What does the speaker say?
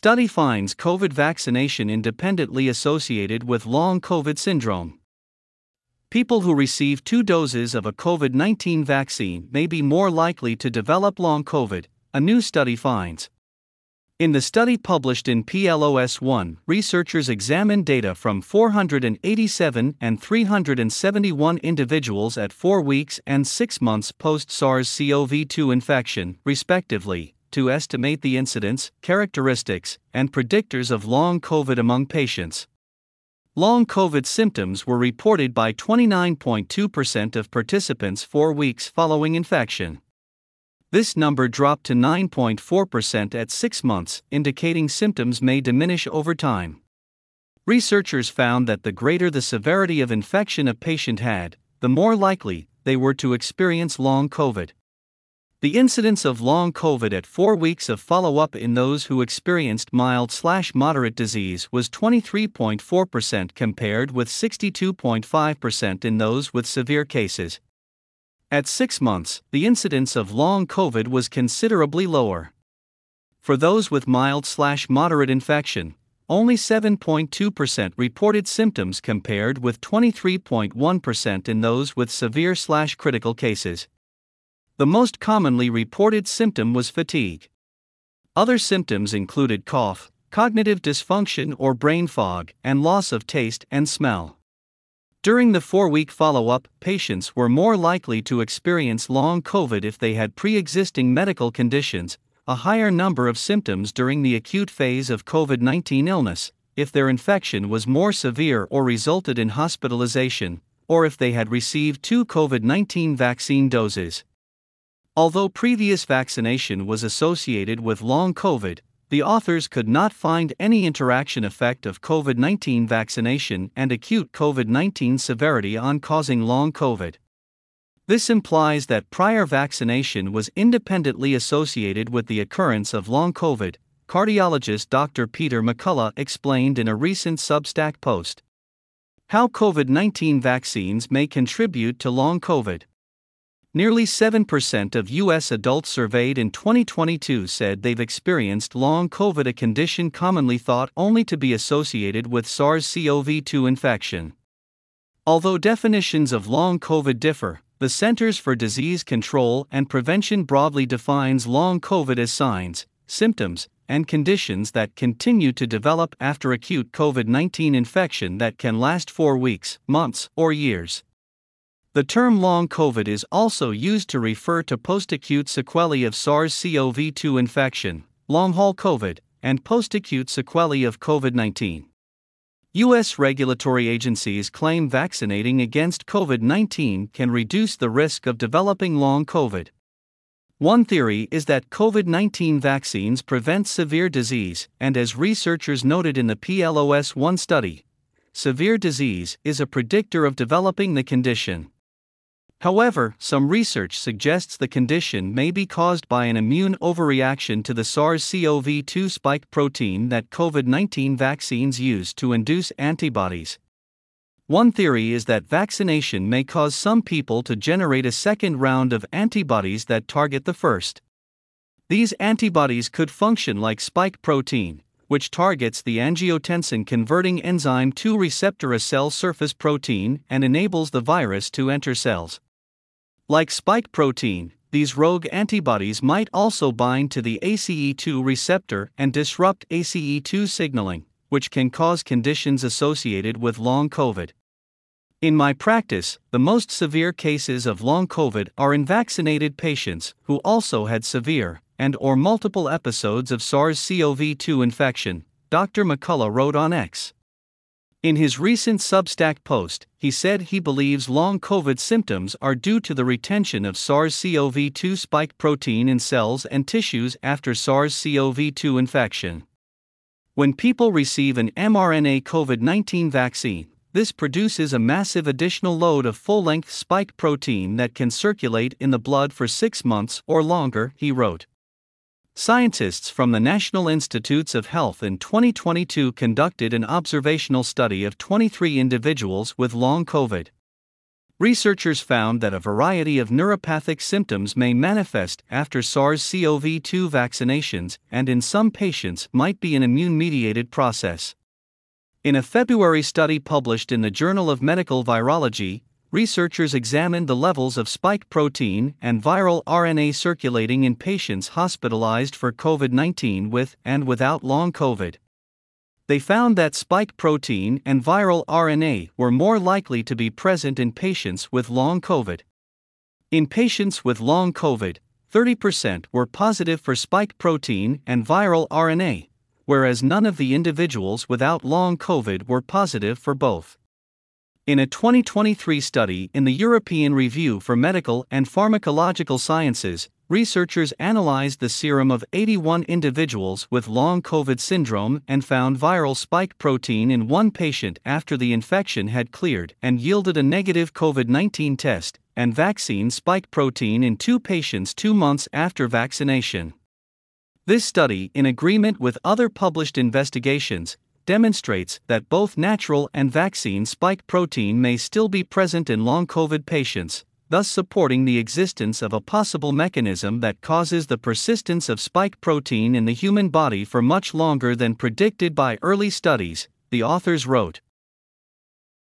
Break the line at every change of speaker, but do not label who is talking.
Study finds COVID vaccination independently associated with long COVID syndrome. People who receive two doses of a COVID 19 vaccine may be more likely to develop long COVID, a new study finds. In the study published in PLOS ONE, researchers examined data from 487 and 371 individuals at 4 weeks and 6 months post SARS CoV 2 infection, respectively, to estimate the incidence, characteristics, and predictors of long COVID among patients. Long COVID symptoms were reported by 29.2% of participants 4 weeks following infection. This number dropped to 9.4% at 6 months, indicating symptoms may diminish over time. Researchers found that the greater the severity of infection a patient had, the more likely they were to experience long COVID. The incidence of long COVID at 4 weeks of follow up in those who experienced mild slash moderate disease was 23.4% compared with 62.5% in those with severe cases, at six months, the incidence of long COVID was considerably lower. For those with mild slash moderate infection, only 7.2% reported symptoms compared with 23.1% in those with severe slash critical cases. The most commonly reported symptom was fatigue. Other symptoms included cough, cognitive dysfunction or brain fog, and loss of taste and smell. During the four week follow up, patients were more likely to experience long COVID if they had pre existing medical conditions, a higher number of symptoms during the acute phase of COVID 19 illness, if their infection was more severe or resulted in hospitalization, or if they had received two COVID 19 vaccine doses. Although previous vaccination was associated with long COVID, the authors could not find any interaction effect of COVID 19 vaccination and acute COVID 19 severity on causing long COVID. This implies that prior vaccination was independently associated with the occurrence of long COVID, cardiologist Dr. Peter McCullough explained in a recent Substack post. How COVID 19 vaccines may contribute to long COVID. Nearly 7% of U.S. adults surveyed in 2022 said they've experienced long COVID, a condition commonly thought only to be associated with SARS CoV 2 infection. Although definitions of long COVID differ, the Centers for Disease Control and Prevention broadly defines long COVID as signs, symptoms, and conditions that continue to develop after acute COVID 19 infection that can last four weeks, months, or years. The term long COVID is also used to refer to post acute sequelae of SARS CoV 2 infection, long haul COVID, and post acute sequelae of COVID 19. U.S. regulatory agencies claim vaccinating against COVID 19 can reduce the risk of developing long COVID. One theory is that COVID 19 vaccines prevent severe disease, and as researchers noted in the PLOS ONE study, severe disease is a predictor of developing the condition. However, some research suggests the condition may be caused by an immune overreaction to the SARS CoV 2 spike protein that COVID 19 vaccines use to induce antibodies. One theory is that vaccination may cause some people to generate a second round of antibodies that target the first. These antibodies could function like spike protein, which targets the angiotensin converting enzyme 2 receptor a cell surface protein and enables the virus to enter cells. Like spike protein, these rogue antibodies might also bind to the ACE2 receptor and disrupt ACE2 signaling, which can cause conditions associated with long COVID. In my practice, the most severe cases of long COVID are in vaccinated patients who also had severe and or multiple episodes of SARS-CoV-2 infection, Dr. McCullough wrote on X. In his recent Substack post, he said he believes long COVID symptoms are due to the retention of SARS CoV 2 spike protein in cells and tissues after SARS CoV 2 infection. When people receive an mRNA COVID 19 vaccine, this produces a massive additional load of full length spike protein that can circulate in the blood for six months or longer, he wrote. Scientists from the National Institutes of Health in 2022 conducted an observational study of 23 individuals with long COVID. researchers found that a variety of neuropathic symptoms may manifest after SARS CoV 2 vaccinations and in some patients might be an immune mediated process. In a February study published in the Journal of Medical Virology, researchers examined the levels of spike protein and viral RNA circulating in patients hospitalized for COVID 19 with and without long COVID they found that spike protein and viral RNA were more likely to be present in patients with long COVID. In patients with long COVID, 30% were positive for spike protein and viral RNA, whereas none of the individuals without long COVID were positive for both. In a 2023 study in the European Review for Medical and Pharmacological Sciences, researchers analyzed the serum of 81 individuals with long COVID syndrome and found viral spike protein in one patient after the infection had cleared and yielded a negative COVID 19 test, and vaccine spike protein in two patients two months after vaccination. This study, in agreement with other published investigations, demonstrates that both natural and vaccine spike protein may still be present in long COVID patients, thus supporting the existence of a possible mechanism that causes the persistence of spike protein in the human body for much longer than predicted by early studies, the authors wrote.